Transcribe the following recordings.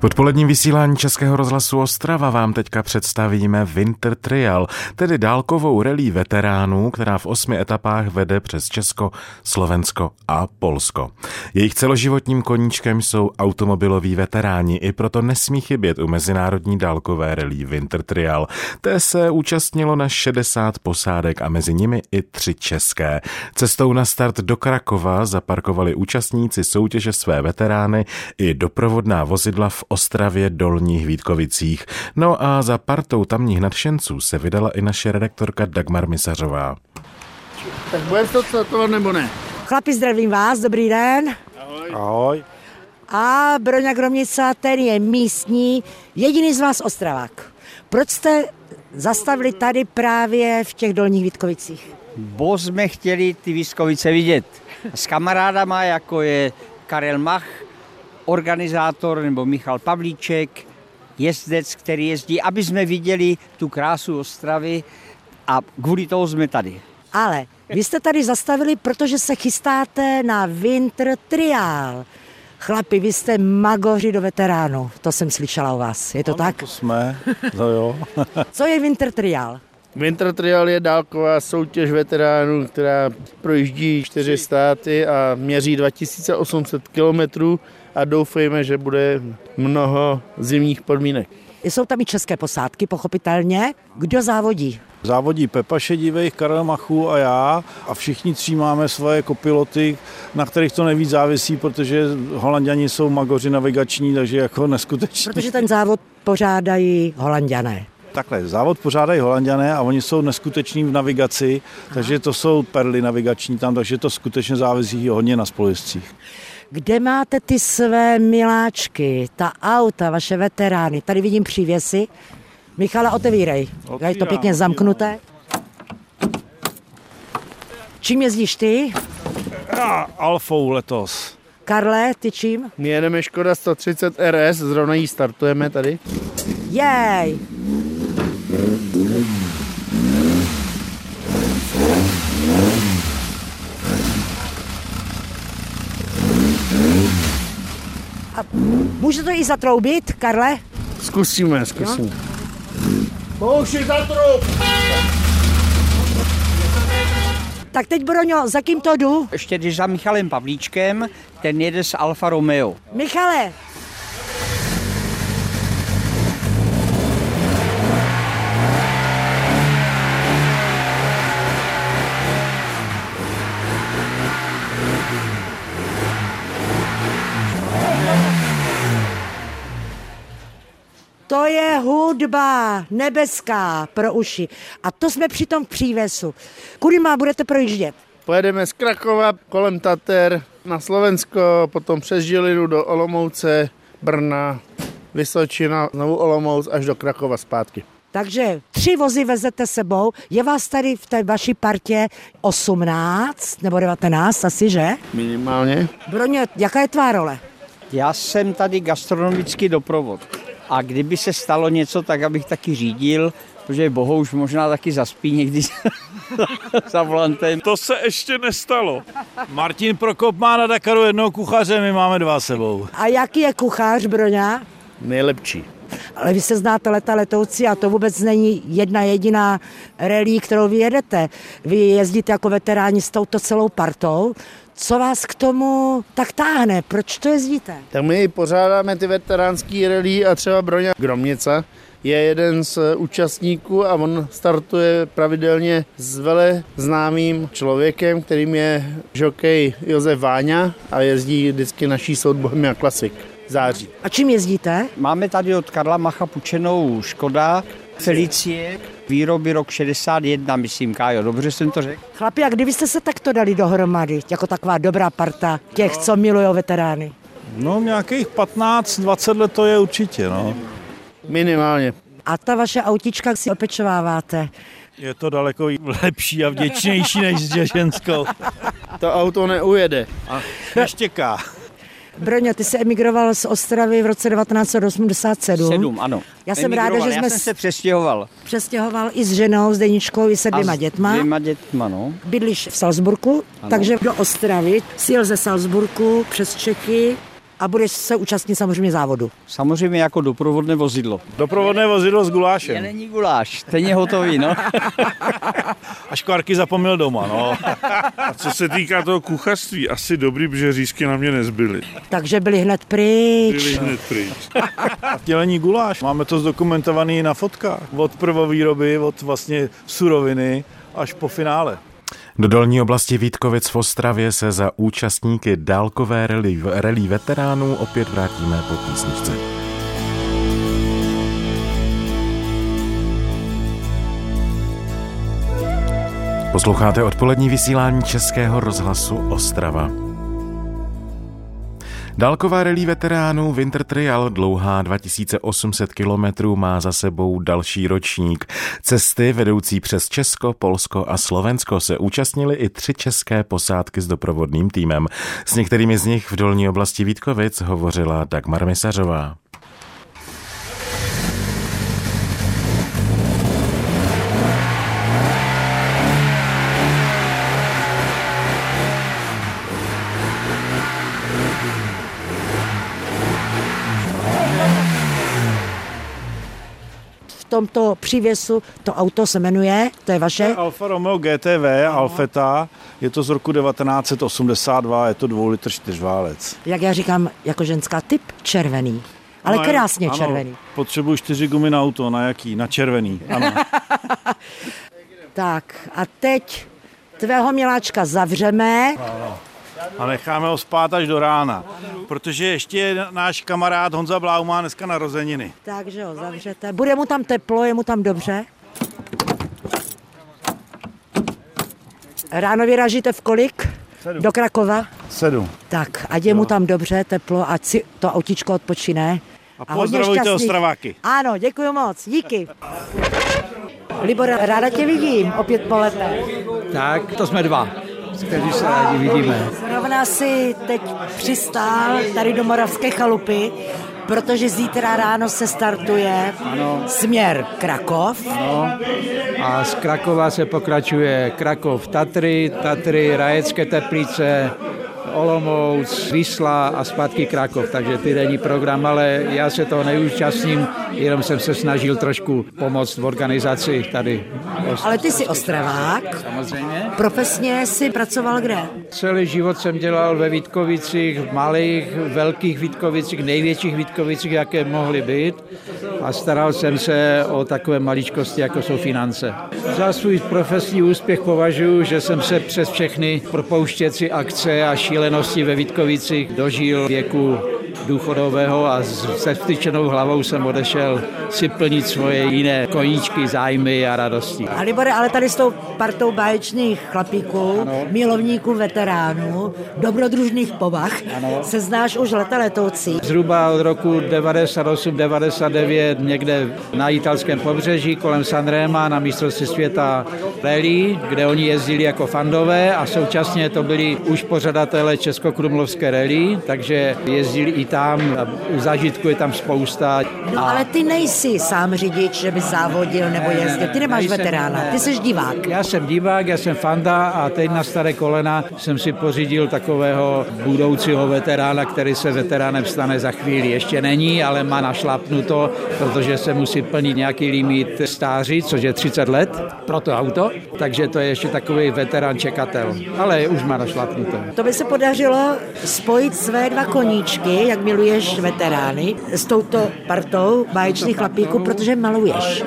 V odpoledním vysílání Českého rozhlasu Ostrava vám teďka představíme Winter Trial, tedy dálkovou relí veteránů, která v osmi etapách vede přes Česko, Slovensko a Polsko. Jejich celoživotním koníčkem jsou automobiloví veteráni, i proto nesmí chybět u mezinárodní dálkové relí Winter Trial. Té se účastnilo na 60 posádek a mezi nimi i tři české. Cestou na start do Krakova zaparkovali účastníci soutěže své veterány i doprovodná vozidla v Ostravě Dolních Vítkovicích. No a za partou tamních nadšenců se vydala i naše redaktorka Dagmar Misařová. Tak bude to startovat nebo ne? Chlapi, zdravím vás, dobrý den. Ahoj. Ahoj. A Broňa Gromnica, ten je místní, jediný z vás Ostravák. Proč jste zastavili tady právě v těch Dolních Vítkovicích? Bo jsme chtěli ty Vítkovice vidět. S kamarádama, jako je Karel Mach, organizátor nebo Michal Pavlíček, jezdec, který jezdí, aby jsme viděli tu krásu Ostravy a kvůli toho jsme tady. Ale vy jste tady zastavili, protože se chystáte na Winter Trial. Chlapi, vy jste magoři do veteránu, to jsem slyšela o vás, je to tak? To jsme, no jo. Co je Winter Trial? Winter Trial je dálková soutěž veteránů, která projíždí čtyři státy a měří 2800 kilometrů a doufejme, že bude mnoho zimních podmínek. Jsou tam i české posádky, pochopitelně. Kdo závodí? Závodí Pepa Šedivej, Karel Machu a já a všichni tři máme svoje kopiloty, na kterých to nejvíc závisí, protože holanděni jsou magoři navigační, takže jako neskutečně. Protože ten závod pořádají holanděné. Takhle, závod pořádají holanděné a oni jsou neskuteční v navigaci, takže to jsou perly navigační tam, takže to skutečně závisí hodně na spolujezdcích. Kde máte ty své miláčky, ta auta, vaše veterány? Tady vidím přívěsy. Michala, otevírej. Je to pěkně zamknuté. Čím jezdíš ty? A Alfou letos. Karle, ty čím? My jedeme Škoda 130 RS, zrovna jí startujeme tady. Jej! A může to i zatroubit, Karle? Zkusíme, zkusíme. Pouši za trup! Tak teď, Broňo, za kým to jdu? Ještě když za Michalem Pavlíčkem, ten jede s Alfa Romeo. Michale, To je hudba nebeská pro uši. A to jsme při tom přívesu. Kudy má budete projíždět? Pojedeme z Krakova kolem Tater na Slovensko, potom přes Žilinu do Olomouce, Brna, Vysočina, znovu Olomouc až do Krakova zpátky. Takže tři vozy vezete sebou. Je vás tady v té vaší partě 18 nebo 19 asi, že? Minimálně. Broně, jaká je tvá role? Já jsem tady gastronomický doprovod. A kdyby se stalo něco, tak abych taky řídil, protože Boho už možná taky zaspí někdy za volantem. To se ještě nestalo. Martin Prokop má na Dakaru jednoho kuchaře, my máme dva sebou. A jaký je kuchař, Broňa? Nejlepší. Ale vy se znáte leta letoucí a to vůbec není jedna jediná relí, kterou vy jedete. Vy jezdíte jako veteráni s touto celou partou. Co vás k tomu tak táhne? Proč to jezdíte? Tak my pořádáme ty veteránský rally a třeba Broňa Gromnica je jeden z účastníků a on startuje pravidelně s vele známým člověkem, kterým je žokej Josef Váňa a jezdí vždycky naší soud Bohemia Classic v září. A čím jezdíte? Máme tady od Karla Macha půjčenou Škoda Felicie, výroby rok 61, myslím, Kájo, dobře jsem to řekl? Chlapi, a kdy jste se takto dali dohromady, jako taková dobrá parta těch, co milují veterány? No nějakých 15-20 let to je určitě, no. Minimálně. A ta vaše autička si opečováváte. Je to daleko lepší a vděčnější než s ženskou. To auto neujede. A neštěká. Broňo, ty jsi emigroval z Ostravy v roce 1987. Sedm, ano. Já jsem ráda, Emigroval, že jsme Já jsem se přestěhoval. Přestěhoval i s ženou, s Deničkou, i se dvěma A s dětma. Dvěma dětma, no. Bydlíš v Salzburku, Ano. takže do Ostravy si jel ze Salzburku přes Čechy a budeš se účastnit samozřejmě závodu. Samozřejmě jako doprovodné vozidlo. Doprovodné vozidlo s Je gulášem. není guláš, ten je hotový, no. A škvarky zapomněl doma, no. A co se týká toho kuchařství, asi dobrý, protože řízky na mě nezbyly. Takže byli hned pryč. Byly hned pryč. Dělení guláš. Máme to zdokumentovaný na fotkách. Od prvovýroby, od vlastně suroviny až po finále. Do dolní oblasti Vítkovic v Ostravě se za účastníky dálkové rally, rally veteránů opět vrátíme po písničce. Posloucháte odpolední vysílání Českého rozhlasu Ostrava. Dálková rally veteránů Winter Trial dlouhá 2800 kilometrů má za sebou další ročník. Cesty vedoucí přes Česko, Polsko a Slovensko se účastnili i tři české posádky s doprovodným týmem. S některými z nich v dolní oblasti Vítkovic hovořila Dagmar Misařová. Tomto přívěsu to auto se jmenuje, to je vaše, Alfa Romeo GTV, Alfeta, je to z roku 1982, je to dvoulitr čtyřválec. jak já říkám, jako ženská typ červený. Ale No, krásně ano, červený. Potřebuji čtyři gumy na auto, na jaký? Na červený, ano. Tak a teď tvého miláčka zavřeme. A necháme ho spát až do rána, protože ještě náš kamarád Honza Blau má dneska narozeniny. Takže ho zavřete. Bude mu tam teplo, je mu tam dobře. Ráno vyražíte v kolik? Sedm. Do Krakova? Sedm. Tak, ať je mu tam dobře, teplo, ať si to autičko odpočine. A hodně pozdravujte Ostraváky. Ano, děkuji moc, díky. Libor, ráda tě vidím, opět po letech. Tak, to jsme dva, kteří se rádi vidíme. Zrovna si teď přistál tady do Moravské chalupy, protože zítra ráno se startuje ano. směr Krakov. No. A z Krakova se pokračuje Krakov Tatry, Tatry, Rajecké Teplice, Olomouc, Vysla a zpátky Krakov, takže týdenní program, ale já se toho neúčastním, jenom jsem se snažil trošku pomoct v organizaci tady. Ale ty jsi ostravák, Samozřejmě. profesně si pracoval kde? Celý život jsem dělal ve Vítkovicích, v malých, velkých Vítkovicích, největších Vítkovicích, jaké mohly být a staral jsem se o takové maličkosti, jako jsou finance. Za svůj profesní úspěch považuji, že jsem se přes všechny propouštěcí akce a šílenosti ve Vítkovicích dožil věku důchodového a se vstyčenou hlavou jsem odešel si plnit svoje jiné koníčky, zájmy a radosti. A Libore, ale tady s tou partou báječných chlapíků, ano. milovníků veteránů, dobrodružných povah, ano. se znáš už leta letoucí. Zhruba od roku 98-99 někde na italském pobřeží kolem Sanrema na mistrovství světa rally, kde oni jezdili jako fandové a současně to byli už pořadatelé Českokrumlovské rally, takže jezdili i tam, a zážitků je tam spousta. No ale ty nejsi sám řidič, že by závodil nebo jezdil, ty nemáš nejsem, veterána, ty jsi divák. Já jsem divák, já jsem fanda a teď na staré kolena jsem si pořídil takového budoucího veterána, který se veteránem stane za chvíli. Ještě není, ale má našlapnuto, protože se musí plnit nějaký limit stáří, což je 30 let pro to auto, takže to je ještě takový veterán čekatel, ale už má našlapnuto. To by se podařilo spojit své dva koníčky, jak miluješ veterány, s touto partou báječných chlapíků, protože maluješ.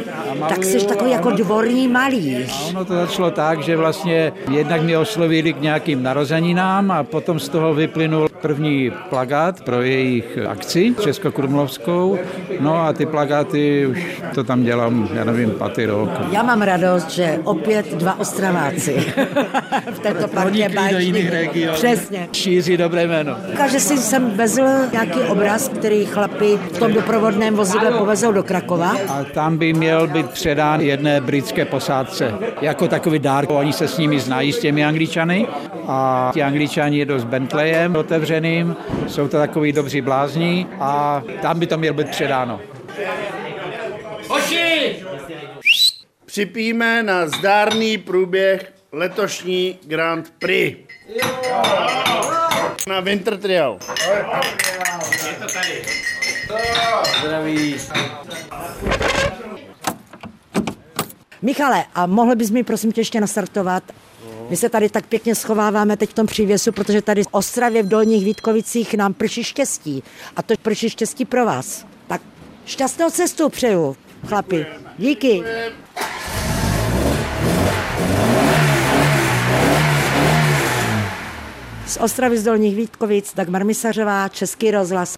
Tak jsi takový jako dvorní malíř. Ono to začalo tak, že vlastně jednak mě oslovili k nějakým narozeninám a potom z toho vyplynul první plagát pro jejich akci Českokrumlovskou. No a ty plagáty už to tam dělám, já nevím, patý rok. Já mám radost, že opět dva ostraváci v této partě báječných. Přesně. Šíří dobré jméno. Říká, si jsem vezl nějaký obraz, který chlapi v tom doprovodném vozidle povezou do Krakova. A tam by měl být předán jedné britské posádce. Jako takový dárk, oni se s nimi znají, s těmi angličany. A ti angličani jedou s Bentleyem otevřeným, jsou to takový dobří blázni a tam by to mělo být předáno. Připíme na zdárný průběh letošní Grand Prix. Na Winter Trial. Zdraví. Michale, a mohl bys mi prosím tě ještě nastartovat? My se tady tak pěkně schováváme teď v tom přívěsu, protože tady v Ostravě v Dolních Vítkovicích nám prší štěstí. A to prší štěstí pro vás. Tak šťastnou cestu přeju, chlapi. Díky. Z Ostravy z Dolních Vítkovic Dagmar Misařová, Český rozhlas.